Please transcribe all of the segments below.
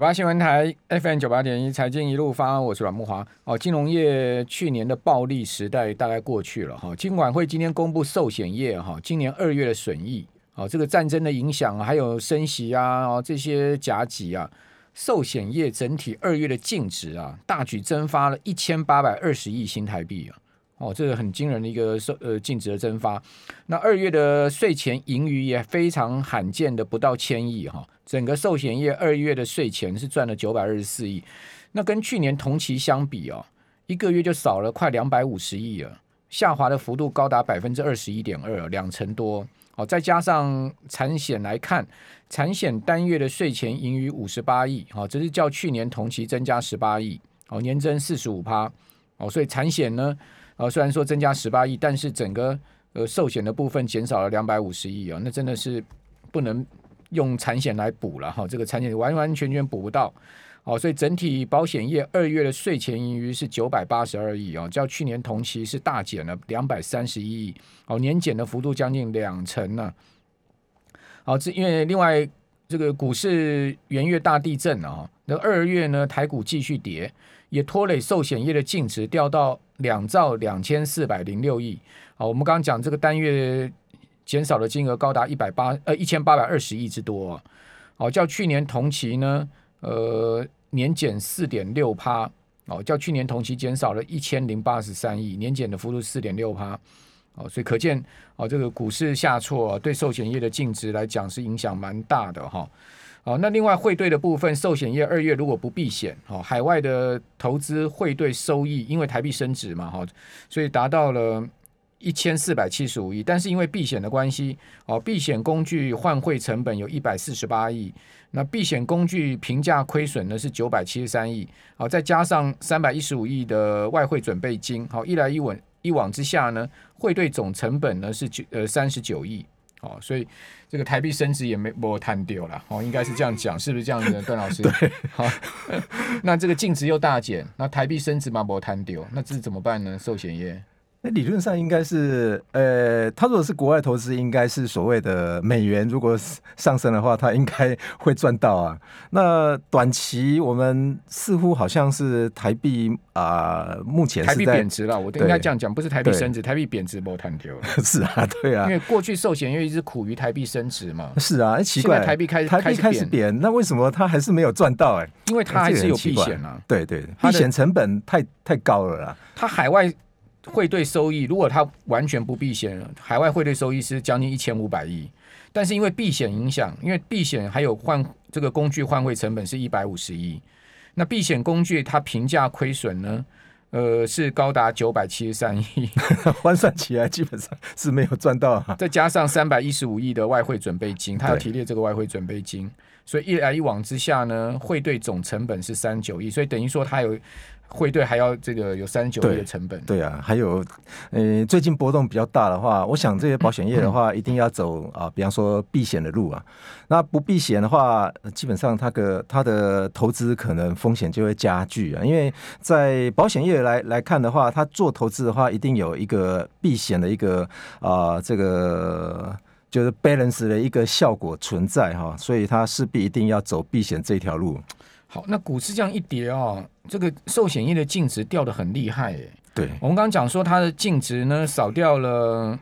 八新闻台 FM 九八点一财经一路发，我是阮慕华。哦，金融业去年的暴利时代大概过去了哈。金管会今天公布寿险业哈，今年二月的损益，哦，这个战争的影响还有升息啊，这些夹击啊，寿险业整体二月的净值啊，大举蒸发了一千八百二十亿新台币啊。哦，这个很惊人的一个寿呃净值的蒸发。那二月的税前盈余也非常罕见的不到千亿哈。整个寿险业二月的税前是赚了九百二十四亿，那跟去年同期相比哦，一个月就少了快两百五十亿了，下滑的幅度高达百分之二十一点二，两成多。哦，再加上产险来看，产险单月的税前盈余五十八亿，哦，这是较去年同期增加十八亿，哦，年增四十五趴。哦，所以产险呢，呃，虽然说增加十八亿，但是整个呃寿险的部分减少了两百五十亿啊，那真的是不能。用产险来补了哈，这个产险完完全全补不到，哦，所以整体保险业二月的税前盈余是九百八十二亿啊，较去年同期是大减了两百三十一亿，哦，年减的幅度将近两成呢。好，这因为另外这个股市元月大地震啊，那二月呢台股继续跌，也拖累寿险业的净值掉到两兆两千四百零六亿。好，我们刚刚讲这个单月。减少的金额高达一百八呃一千八百二十亿之多，啊，哦，较去年同期呢，呃年减四点六趴，哦，较去年同期减少了一千零八十三亿，年减的幅度四点六趴，哦，所以可见哦这个股市下挫，对寿险业的净值来讲是影响蛮大的哈，哦那另外汇兑的部分，寿险业二月如果不避险，哦，海外的投资汇兑收益因为台币升值嘛，哈，所以达到了。一千四百七十五亿，但是因为避险的关系，哦，避险工具换汇成本有一百四十八亿，那避险工具评价亏损呢是九百七十三亿，好，再加上三百一十五亿的外汇准备金，好，一来一往一往之下呢，汇兑总成本呢是九呃三十九亿，哦，所以这个台币升值也没没贪丢了，哦，应该是这样讲，是不是这样的，段老师？对，好，那这个净值又大减，那台币升值嘛没贪丢，那这是怎么办呢？寿险业？那理论上应该是，呃，他如果是国外投资，应该是所谓的美元如果上升的话，他应该会赚到啊。那短期我们似乎好像是台币啊、呃，目前是台币贬值了。我应该这样讲，不是台币升值，台币贬值没谈掉。是啊，对啊，因为过去寿险业一直苦于台币升值嘛。是啊，奇怪，台币开始台币开始贬，那为什么他还是没有赚到？哎，因为他还是有避险啊。对对，避险成本太太高了啦。他海外。汇兑收益，如果它完全不避险，海外汇兑收益是将近一千五百亿。但是因为避险影响，因为避险还有换这个工具换汇成本是一百五十亿。那避险工具它评价亏损呢，呃，是高达九百七十三亿，换算起来基本上是没有赚到。再加上三百一十五亿的外汇准备金，它要提列这个外汇准备金，所以一来一往之下呢，汇兑总成本是三十九亿，所以等于说它有。汇兑还要这个有三十九亿的成本，对，对啊，还有，呃，最近波动比较大的话，我想这些保险业的话，一定要走啊，比方说避险的路啊。那不避险的话，基本上它的它的投资可能风险就会加剧啊。因为在保险业来来看的话，它做投资的话，一定有一个避险的一个啊，这个就是 balance 的一个效果存在哈，所以它势必一定要走避险这条路。好，那股市这样一跌哦，这个寿险业的净值掉的很厉害诶。对，我们刚刚讲说它的净值呢，少掉了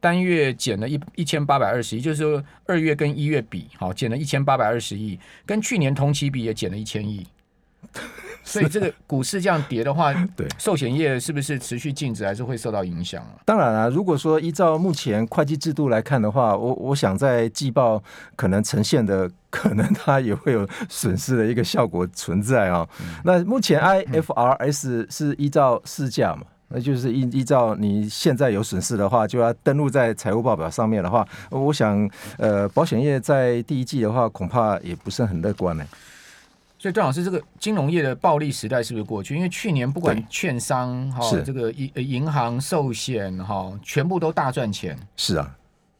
单月减了一一千八百二十亿，就是说二月跟一月比，好，减了一千八百二十亿，跟去年同期比也减了一千亿。所以这个 股市这样跌的话，对寿险业是不是持续净值还是会受到影响啊？当然啊，如果说依照目前会计制度来看的话，我我想在季报可能呈现的，可能它也会有损失的一个效果存在啊、哦。那目前 IFRS 是依照市价嘛，那就是依依照你现在有损失的话，就要登录在财务报表上面的话，我想呃，保险业在第一季的话，恐怕也不是很乐观呢。所以段老师，这个金融业的暴利时代是不是过去？因为去年不管券商哈，这个银银行、寿险哈，全部都大赚钱。是啊，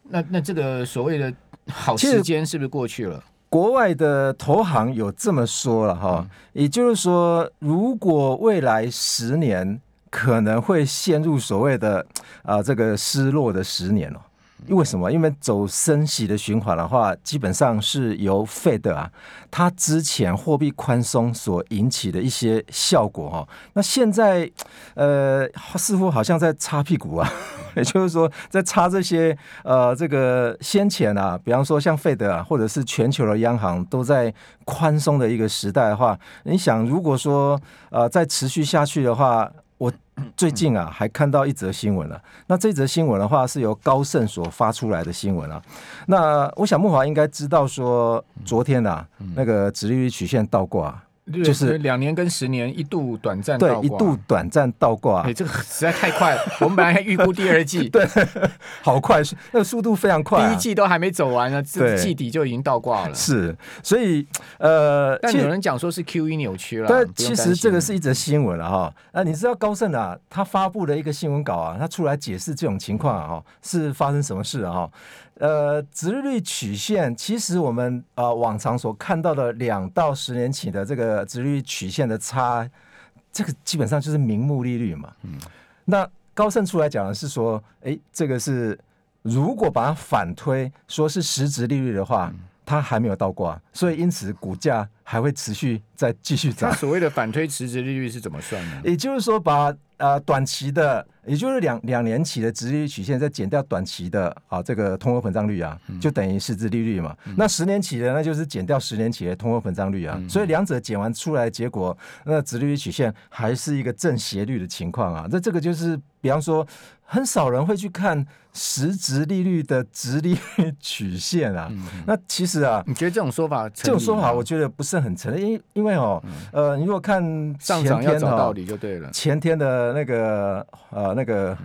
那那这个所谓的好时间是不是过去了？国外的投行有这么说了哈，也就是说，如果未来十年可能会陷入所谓的啊这个失落的十年哦。因为什么？因为走升息的循环的话，基本上是由 Fed 啊，它之前货币宽松所引起的一些效果哈。那现在呃，似乎好像在擦屁股啊，也就是说在擦这些呃，这个先前啊，比方说像 Fed 啊，或者是全球的央行都在宽松的一个时代的话，你想如果说呃再持续下去的话，我最近啊还看到一则新闻了，那这则新闻的话是由高盛所发出来的新闻啊。那我想木华应该知道说，昨天啊那个直利率曲线倒挂。就是两年跟十年一度短暂对一度短暂倒挂，哎，这个实在太快了。我们本来还预估第二季，对，好快，那个速度非常快，第一季都还没走完呢，这季底就已经倒挂了。是，所以呃，但有人讲说是 QE 扭曲了。对，其实这个是一则新闻了哈。啊，你知道高盛啊，他发布了一个新闻稿啊，他出来解释这种情况啊，哈，是发生什么事啊？哈。呃，殖利率曲线其实我们呃往常所看到的两到十年期的这个殖利率曲线的差，这个基本上就是名目利率嘛。嗯。那高盛出来讲的是说，哎，这个是如果把它反推，说是实质利率的话，嗯、它还没有倒挂，所以因此股价还会持续再继续涨。所谓的反推实质利率是怎么算呢？也就是说把。呃，短期的，也就是两两年期的直利率曲线，再减掉短期的啊，这个通货膨胀率啊，就等于实质利率嘛。嗯、那十年期的，那就是减掉十年期的通货膨胀率啊。嗯、所以两者减完出来的结果，那直利率曲线还是一个正斜率的情况啊。那这个就是，比方说，很少人会去看实质利率的直利率曲线啊。嗯、那其实啊，你觉得这种说法，这种说法，我觉得不是很成立，因因为哦，嗯、呃，你如果看前天上涨要找道理就对了，前天的。那个呃，那个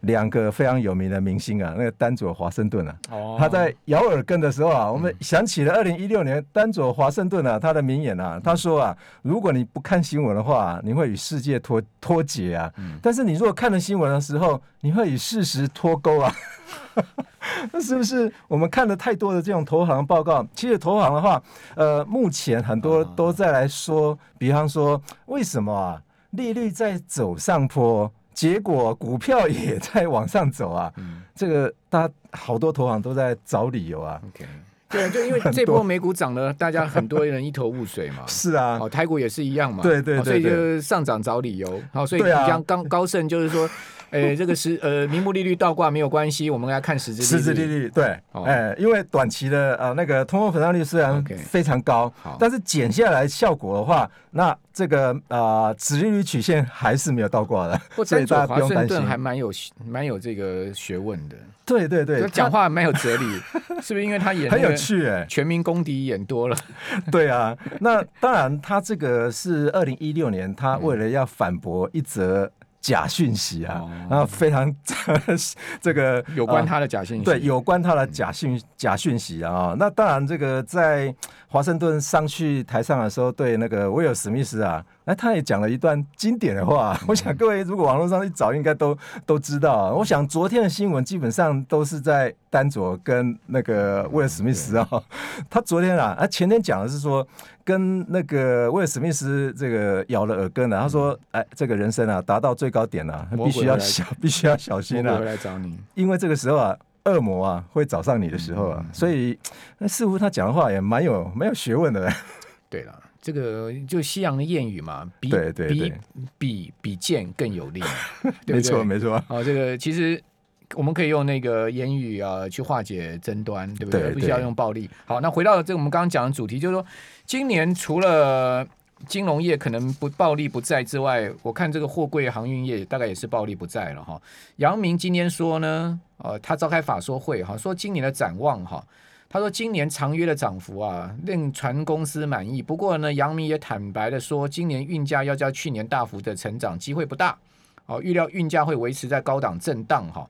两个非常有名的明星啊，那个丹佐华盛顿啊，哦、他在咬耳根的时候啊，我们想起了二零一六年丹佐华盛顿啊，他的名言啊，他说啊，如果你不看新闻的话，你会与世界脱脱节啊，嗯、但是你如果看了新闻的时候，你会与事实脱钩啊。那是不是我们看了太多的这种投行报告？其实投行的话，呃，目前很多都在来说，比方说为什么啊？利率在走上坡，结果股票也在往上走啊！嗯、这个大家好多投行都在找理由啊。Okay. 对，就因为这波美股涨了，大家很多人一头雾水嘛。是啊，哦，台股也是一样嘛。对对对，对，所以就上涨找理由。好，所以刚刚高盛就是说。哎，这个是呃，名目利率倒挂没有关系，我们来看实质实质利率。对，哎，因为短期的呃那个通货膨胀率虽然非常高，但是减下来效果的话，那这个呃，殖利率曲线还是没有倒挂的，所以大家不用担心。还蛮有蛮有这个学问的。对对对，讲话蛮有哲理，是不是因为他演很有趣？哎，全民公敌演多了。对啊，那当然，他这个是二零一六年，他为了要反驳一则。假讯息啊，然后非常 这个有关他的假讯息，对，有关他的假讯假讯息啊。那当然，这个在华盛顿上去台上的时候，对那个威尔史密斯啊。哎，他也讲了一段经典的话，我想各位如果网络上一找，应该都都知道。我想昨天的新闻基本上都是在丹佐跟那个威尔史密斯啊。他昨天啊，啊前天讲的是说跟那个威尔史密斯这个咬了耳根啊。他说，哎，这个人生啊达到最高点了，必须要小，必须要小心啊。来找你，因为这个时候啊，恶魔啊会找上你的时候啊。所以那似乎他讲的话也蛮有蛮有学问的。对了。这个就西洋的谚语嘛，比比比比剑更有力，没错没错。哦，这个其实我们可以用那个言语啊去化解争端，对不对？不需要用暴力。好，那回到这个我们刚刚讲的主题，就是说今年除了金融业可能不暴利不在之外，我看这个货柜航运业大概也是暴利不在了哈。杨明今天说呢，呃，他召开法说会哈，说今年的展望哈。他说：“今年长约的涨幅啊，令船公司满意。不过呢，杨明也坦白的说，今年运价要较去年大幅的成长机会不大。哦，预料运价会维持在高档震荡哈。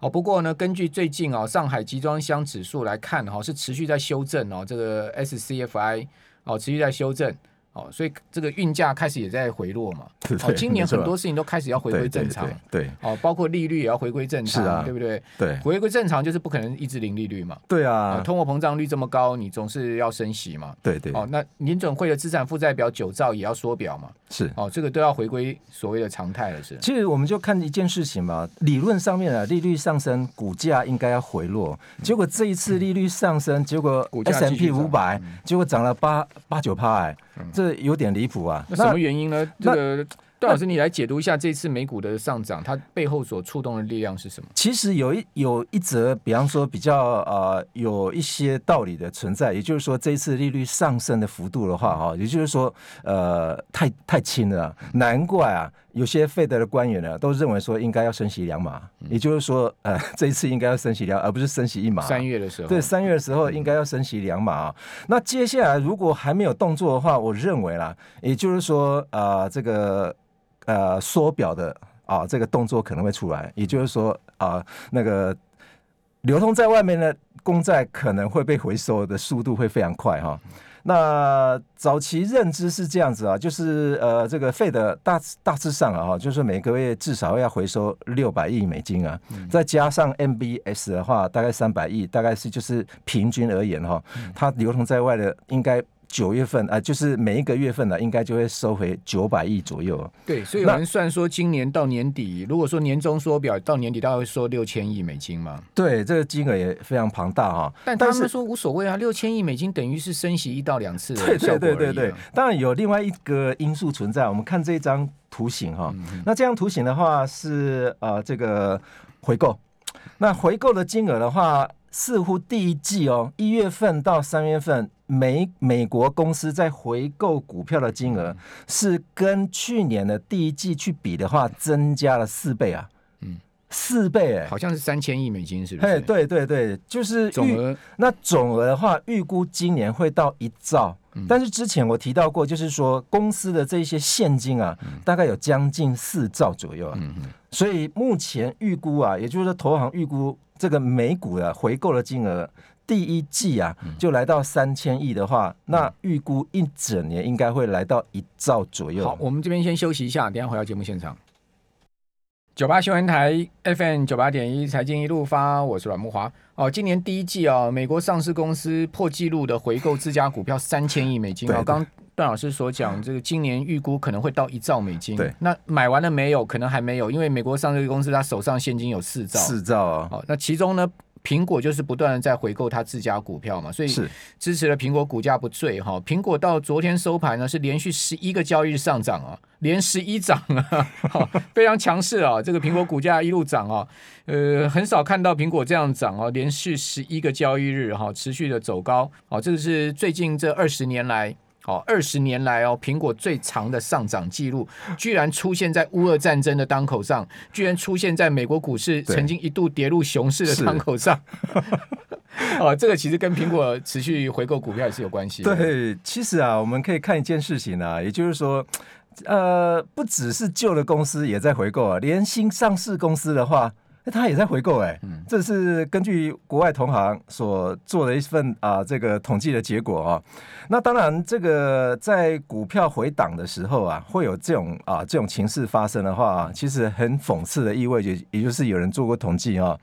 哦，不过呢，根据最近啊上海集装箱指数来看哈，是持续在修正哦。这个 SCFI 哦持续在修正哦，所以这个运价开始也在回落嘛。哦，今年很多事情都开始要回归正常。对，哦，包括利率也要回归正常，啊、对不对？对，回归正常就是不可能一直零利率嘛。对啊，哦、通货膨胀率这么高，你总是要升息嘛。对对。哦，那联准会的资产负债表九兆也要缩表嘛。是。哦，这个都要回归所谓的常态了，是。其实我们就看一件事情嘛，理论上面啊，利率上升，股价应该要回落。结果这一次利率上升，结果 S M P 五百，结果涨了八八九趴，哎。这有点离谱啊！那什么原因呢？这个段老师，你来解读一下这次美股的上涨，它背后所触动的力量是什么？其实有一有一则，比方说比较呃有一些道理的存在，也就是说这一次利率上升的幅度的话，哈，也就是说呃太太轻了，难怪啊。有些 Fed 的官员呢，都认为说应该要升息两码，也就是说，呃，这一次应该要升息两，而不是升息一码。三月的时候，对，三月的时候应该要升息两码啊。那接下来如果还没有动作的话，我认为啦，也就是说，呃，这个呃缩表的啊，这个动作可能会出来，也就是说啊，那个流通在外面的公债可能会被回收的速度会非常快哈。那早期认知是这样子啊，就是呃，这个 Fed 大大致上啊，哈，就是每个月至少要回收六百亿美金啊，再加上 MBS 的话，大概三百亿，大概是就是平均而言哈，它流通在外的应该。九月份啊、呃，就是每一个月份呢，应该就会收回九百亿左右。对，所以有人算说，今年到年底，如果说年终缩表到年底，大概会收六千亿美金嘛？对，这个金额也非常庞大哈。但他们说无所谓啊，六千亿美金等于是升息一到两次的、啊。对对对对对。当然有另外一个因素存在，我们看这张图形哈。嗯、那这张图形的话是呃这个回购，那回购的金额的话。似乎第一季哦，一月份到三月份，美美国公司在回购股票的金额是跟去年的第一季去比的话，增加了四倍啊，四倍哎，好像是三千亿美金，是不是？哎，对对对，就是总额。那总额的话，预估今年会到一兆，但是之前我提到过，就是说公司的这些现金啊，大概有将近四兆左右啊，所以目前预估啊，也就是说投行预估。这个美股的回购的金额，第一季啊就来到三千亿的话，那预估一整年应该会来到一兆左右。好，我们这边先休息一下，等下回到节目现场。九八新闻台 FM 九八点一财经一路发，我是阮木华。哦，今年第一季哦，美国上市公司破纪录的回购自家股票三千亿美金。哦，刚段老师所讲，这个今年预估可能会到一兆美金。对，那买完了没有？可能还没有，因为美国上市公司他手上现金有四兆。四兆啊！哦，那其中呢？苹果就是不断的在回购它自家股票嘛，所以支持了苹果股价不坠哈。苹果到昨天收盘呢是连续十一个交易日上涨啊，连十一涨啊，非常强势啊。这个苹果股价一路涨啊，呃，很少看到苹果这样涨啊，连续十一个交易日哈，持续的走高啊，这个是最近这二十年来。好，二十年来哦，苹果最长的上涨记录，居然出现在乌俄战争的当口上，居然出现在美国股市曾经一度跌入熊市的当口上。哦，这个其实跟苹果持续回购股票也是有关系的。对，其实啊，我们可以看一件事情啊，也就是说，呃，不只是旧的公司也在回购啊，连新上市公司的话。那他也在回购哎，这是根据国外同行所做的一份啊、呃、这个统计的结果啊。那当然，这个在股票回档的时候啊，会有这种啊这种情势发生的话，啊其实很讽刺的意味，也也就是有人做过统计啊，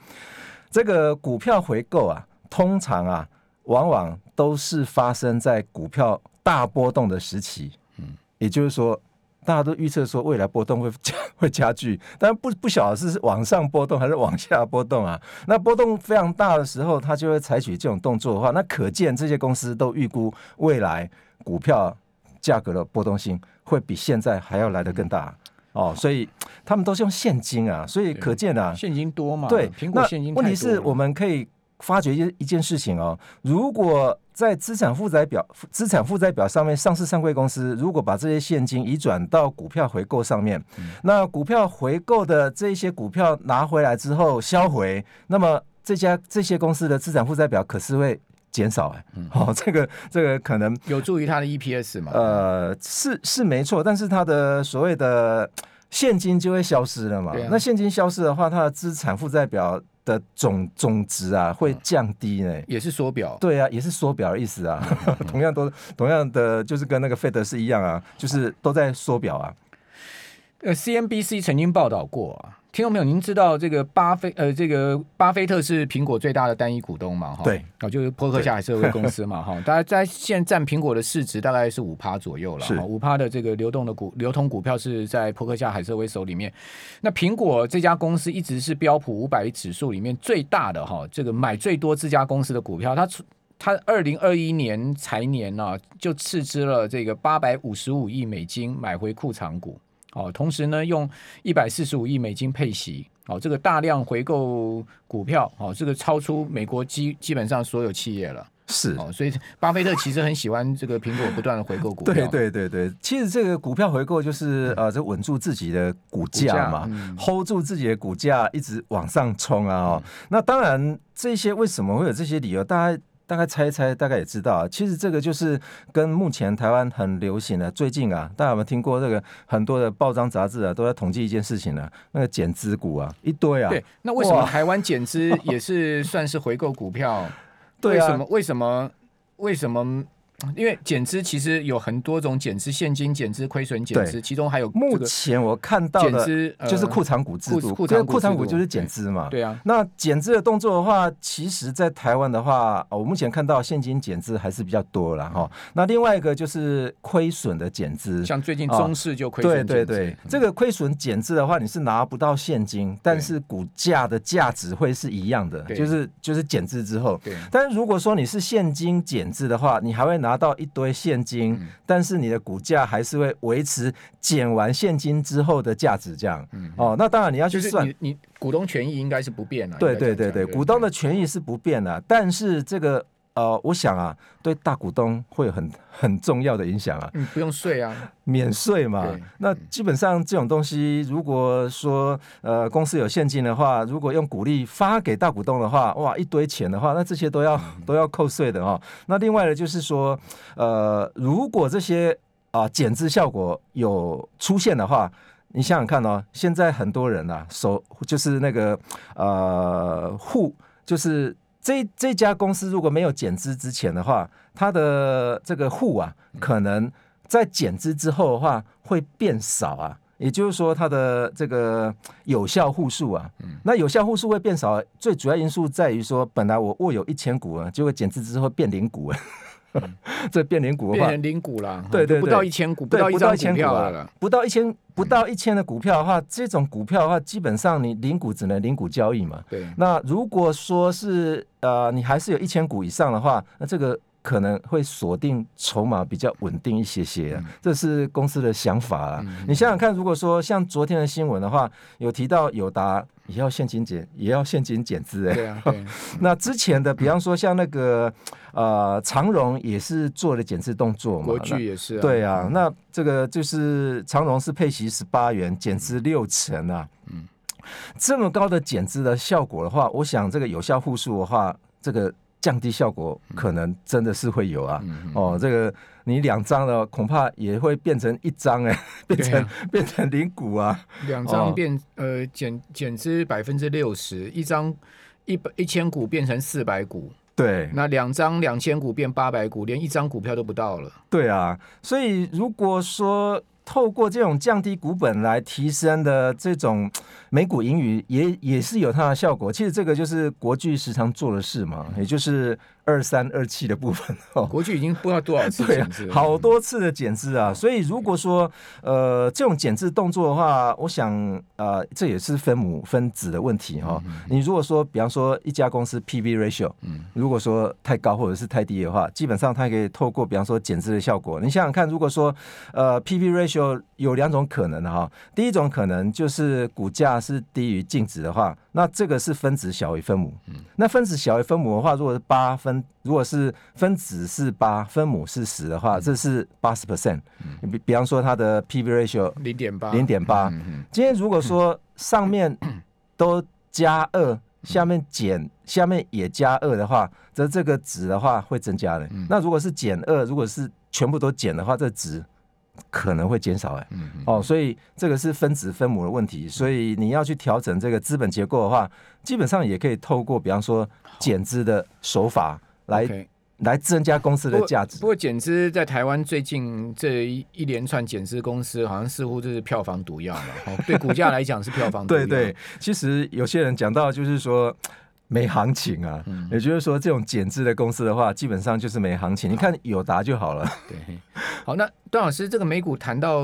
这个股票回购啊，通常啊，往往都是发生在股票大波动的时期，嗯，也就是说。大家都预测说未来波动会 加会加剧，但不不晓得是往上波动还是往下波动啊。那波动非常大的时候，它就会采取这种动作的话，那可见这些公司都预估未来股票价格的波动性会比现在还要来得更大哦。所以他们都是用现金啊，所以可见啊，现金多嘛？对，苹果现金问题是我们可以发觉一一件事情哦，如果在资产负债表、资产负债表上面，上市上柜公司如果把这些现金移转到股票回购上面，嗯、那股票回购的这些股票拿回来之后销毁，那么这家这些公司的资产负债表可是会减少哎，嗯、哦，这个这个可能有助于它的 EPS 嘛？呃，是是没错，但是它的所谓的现金就会消失了嘛？啊、那现金消失的话，它的资产负债表。的总总值啊会降低呢，也是缩表。对啊，也是缩表的意思啊。同样都同样的，就是跟那个费德是一样啊，就是都在缩表啊。呃，CNBC 曾经报道过啊。听众朋友，您知道这个巴菲呃，这个巴菲特是苹果最大的单一股东嘛？哈，对，哦，就是波克夏海瑟威公司嘛，哈，大家在现在占苹果的市值大概是五趴左右了，哈，五趴的这个流动的股流通股票是在波克夏海瑟威手里面。那苹果这家公司一直是标普五百指数里面最大的哈，这个买最多这家公司的股票，它它二零二一年财年呢、啊、就斥资了这个八百五十五亿美金买回库藏股。哦，同时呢，用一百四十五亿美金配息，哦，这个大量回购股票，哦，这个超出美国基基本上所有企业了，是哦，所以巴菲特其实很喜欢这个苹果不断的回购股票，对对对对，其实这个股票回购就是呃，这稳住自己的股价嘛，嗯，hold 住自己的股价一直往上冲啊，哦，嗯，那当然这些为什么会有这些理由，大家。大概猜一猜，大概也知道啊。其实这个就是跟目前台湾很流行的，最近啊，大家有没有听过这个？很多的报章杂志啊，都在统计一件事情呢、啊，那个减资股啊，一堆啊。对，那为什么台湾减资也是算是回购股票？对啊，为什么？为什么？为什么？因为减资其实有很多种减资，现金减资、亏损减资，其中还有目前我看到的就是库藏股制度，库藏库藏股就是减资嘛。对啊，那减资的动作的话，其实在台湾的话，我目前看到现金减资还是比较多了哈。那另外一个就是亏损的减资，像最近中市就亏损。对对对，这个亏损减资的话，你是拿不到现金，但是股价的价值会是一样的，就是就是减资之后。对。但是如果说你是现金减资的话，你还会拿。拿到一堆现金，嗯、但是你的股价还是会维持减完现金之后的价值，这样。嗯、哦，那当然你要去算，你，你股东权益应该是不变的。对对对对，股东的权益是不变的，但是这个。呃，我想啊，对大股东会有很很重要的影响啊。嗯，不用税啊，免税嘛。那基本上这种东西，如果说呃公司有现金的话，如果用股利发给大股东的话，哇，一堆钱的话，那这些都要、嗯、都要扣税的哦。那另外呢，就是说，呃，如果这些啊、呃、减资效果有出现的话，你想想看哦，现在很多人啊，手就是那个呃户就是。这这家公司如果没有减资之前的话，它的这个户啊，可能在减资之后的话会变少啊。也就是说，它的这个有效户数啊，那有效户数会变少，最主要因素在于说，本来我握有一千股啊，结果减资之后变零股了。嗯、这变零股的话，变成零股了。对对对，不到一千股，不到一千股了。不到一千，不到一千的股票的话，这种股票的话，基本上你零股只能零股交易嘛。对。那如果说是呃，你还是有一千股以上的话，那这个。可能会锁定筹码比较稳定一些些，啊，这是公司的想法啊。你想想看，如果说像昨天的新闻的话，有提到友达也要现金减，也要现金减资，哎，对啊。那之前的，比方说像那个呃长荣也是做了减资动作嘛，国巨也是，对啊。那这个就是长荣是配息十八元，减资六成啊。嗯，这么高的减资的效果的话，我想这个有效户数的话，这个。降低效果可能真的是会有啊，嗯、哦，这个你两张的恐怕也会变成一张哎，变成、啊、变成零股啊，两张变、哦、呃减减资百分之六十，一张一百一千股变成四百股，对，那两张两千股变八百股，连一张股票都不到了，对啊，所以如果说。透过这种降低股本来提升的这种 每股盈余，也也是有它的效果。其实这个就是国巨时常做的事嘛，也就是。二三二七的部分 哦，国巨已经不知道多少次减资了，好多次的减资啊。所以如果说呃这种减资动作的话，我想呃这也是分母分子的问题哈。你如果说比方说一家公司 P/B ratio，如果说太高或者是太低的话，基本上它可以透过比方说减资的效果。你想想看，如果说呃 P/B ratio 有两种可能哈，第一种可能就是股价是低于净值的话。那这个是分子小于分母，嗯，那分子小于分母的话，如果是八分，如果是分子是八，分母是十的话，这是八十 percent。比比方说它的 P/B ratio 零点八，零点八。今天如果说上面都加二，下面减，下面也加二的话，则这个值的话会增加的。那如果是减二，如果是全部都减的话，这值可能会减少哎、欸，嗯嗯哦，所以这个是分子分母的问题，所以你要去调整这个资本结构的话，基本上也可以透过比方说减资的手法来、okay、来增加公司的价值。不过减资在台湾最近这一一连串减资公司，好像似乎就是票房毒药嘛，哦，对股价来讲是票房毒药。对对，其实有些人讲到就是说。没行情啊，嗯、也就是说，这种减资的公司的话，基本上就是没行情。你看友达就好了。对，好，那段老师，这个美股谈到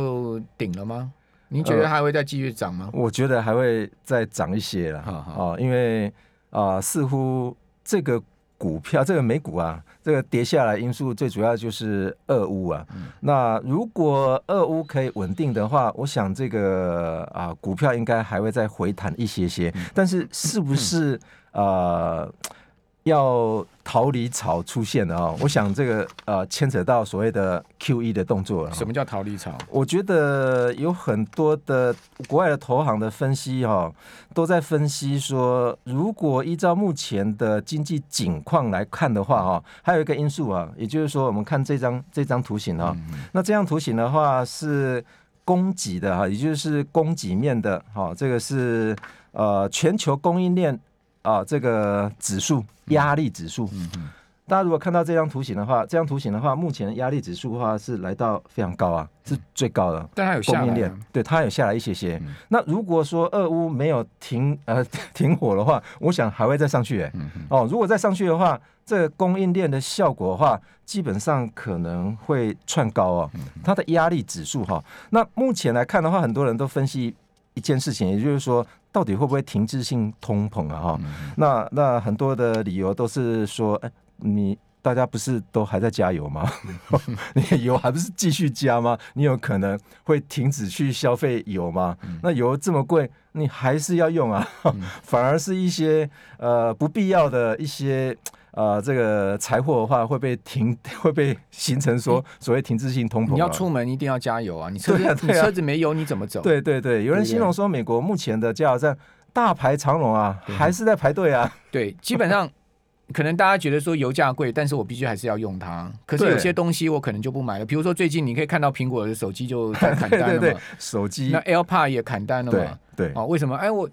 顶了吗？您觉得还会再继续涨吗？呃？我觉得还会再涨一些了。好好哦，因为啊、呃，似乎这个股票，这个美股啊，这个跌下来因素最主要就是俄乌啊。嗯、那如果俄乌可以稳定的话，我想这个啊、呃，股票应该还会再回弹一些些。嗯、但是是不是？嗯呃，要逃离潮出现的啊、哦！我想这个呃牵扯到所谓的 QE 的动作了。什么叫逃离潮？我觉得有很多的国外的投行的分析哈、哦，都在分析说，如果依照目前的经济景况来看的话哈、哦，还有一个因素啊，也就是说，我们看这张这张图形啊、那这张图形的话是供给的哈，也就是供给面的哈，这个是呃全球供应链。啊，这个指数压力指数，嗯嗯、大家如果看到这张图形的话，这张图形的话，目前压力指数的话是来到非常高啊，是最高的。但它有下来，对，它有下来一些些。嗯、那如果说俄乌没有停 呃停火的话，我想还会再上去哎。哦，如果再上去的话，这个供应链的效果的话，基本上可能会窜高哦。它的压力指数哈，那目前来看的话，很多人都分析一件事情，也就是说。到底会不会停滞性通膨啊？哈、嗯，那那很多的理由都是说，哎，你大家不是都还在加油吗？嗯、你油还不是继续加吗？你有可能会停止去消费油吗？嗯、那油这么贵，你还是要用啊？嗯、反而是一些呃不必要的一些。呃，这个财货的话会被停，会被形成说所谓停滞性通膨。你要出门一定要加油啊！你车子，啊啊，你车子没油你怎么走？对对对，有人形容说美国目前的加油站大排长龙啊，对还是在排队啊。对，基本上可能大家觉得说油价贵，但是我必须还是要用它。可是有些东西我可能就不买了，比如说最近你可以看到苹果的手机就在砍单了嘛，对对对，手机那 AirPod 也砍单了嘛？对，对啊，为什么？哎我。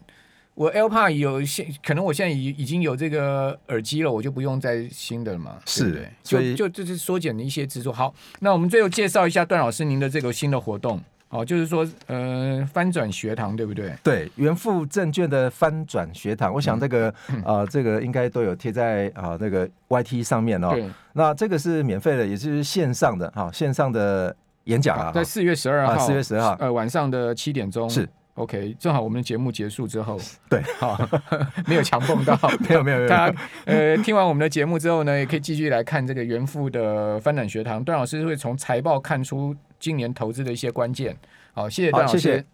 我 AirPod 有现，可能我现在已已经有这个耳机了，我就不用再新的了嘛。是，就就，就是缩减了一些制作。好，那我们最后介绍一下段老师您的这个新的活动哦，就是说呃翻转学堂对不对？对，元富证券的翻转学堂，我想这个呃、这个应该都有贴在啊、呃、那个 YT 上面哦。对那这个是免费的，也就是线上的哈、哦，线上的演讲啊，在四月十二号，四、啊、月十二号呃晚上的七点钟是。OK，正好我们的节目结束之后，对，好，没有强碰到，没有没有没有。大家呃，听完我们的节目之后呢，也可以继续来看这个元富的翻转学堂。段老师会从财报看出今年投资的一些关键。好，谢谢段老师。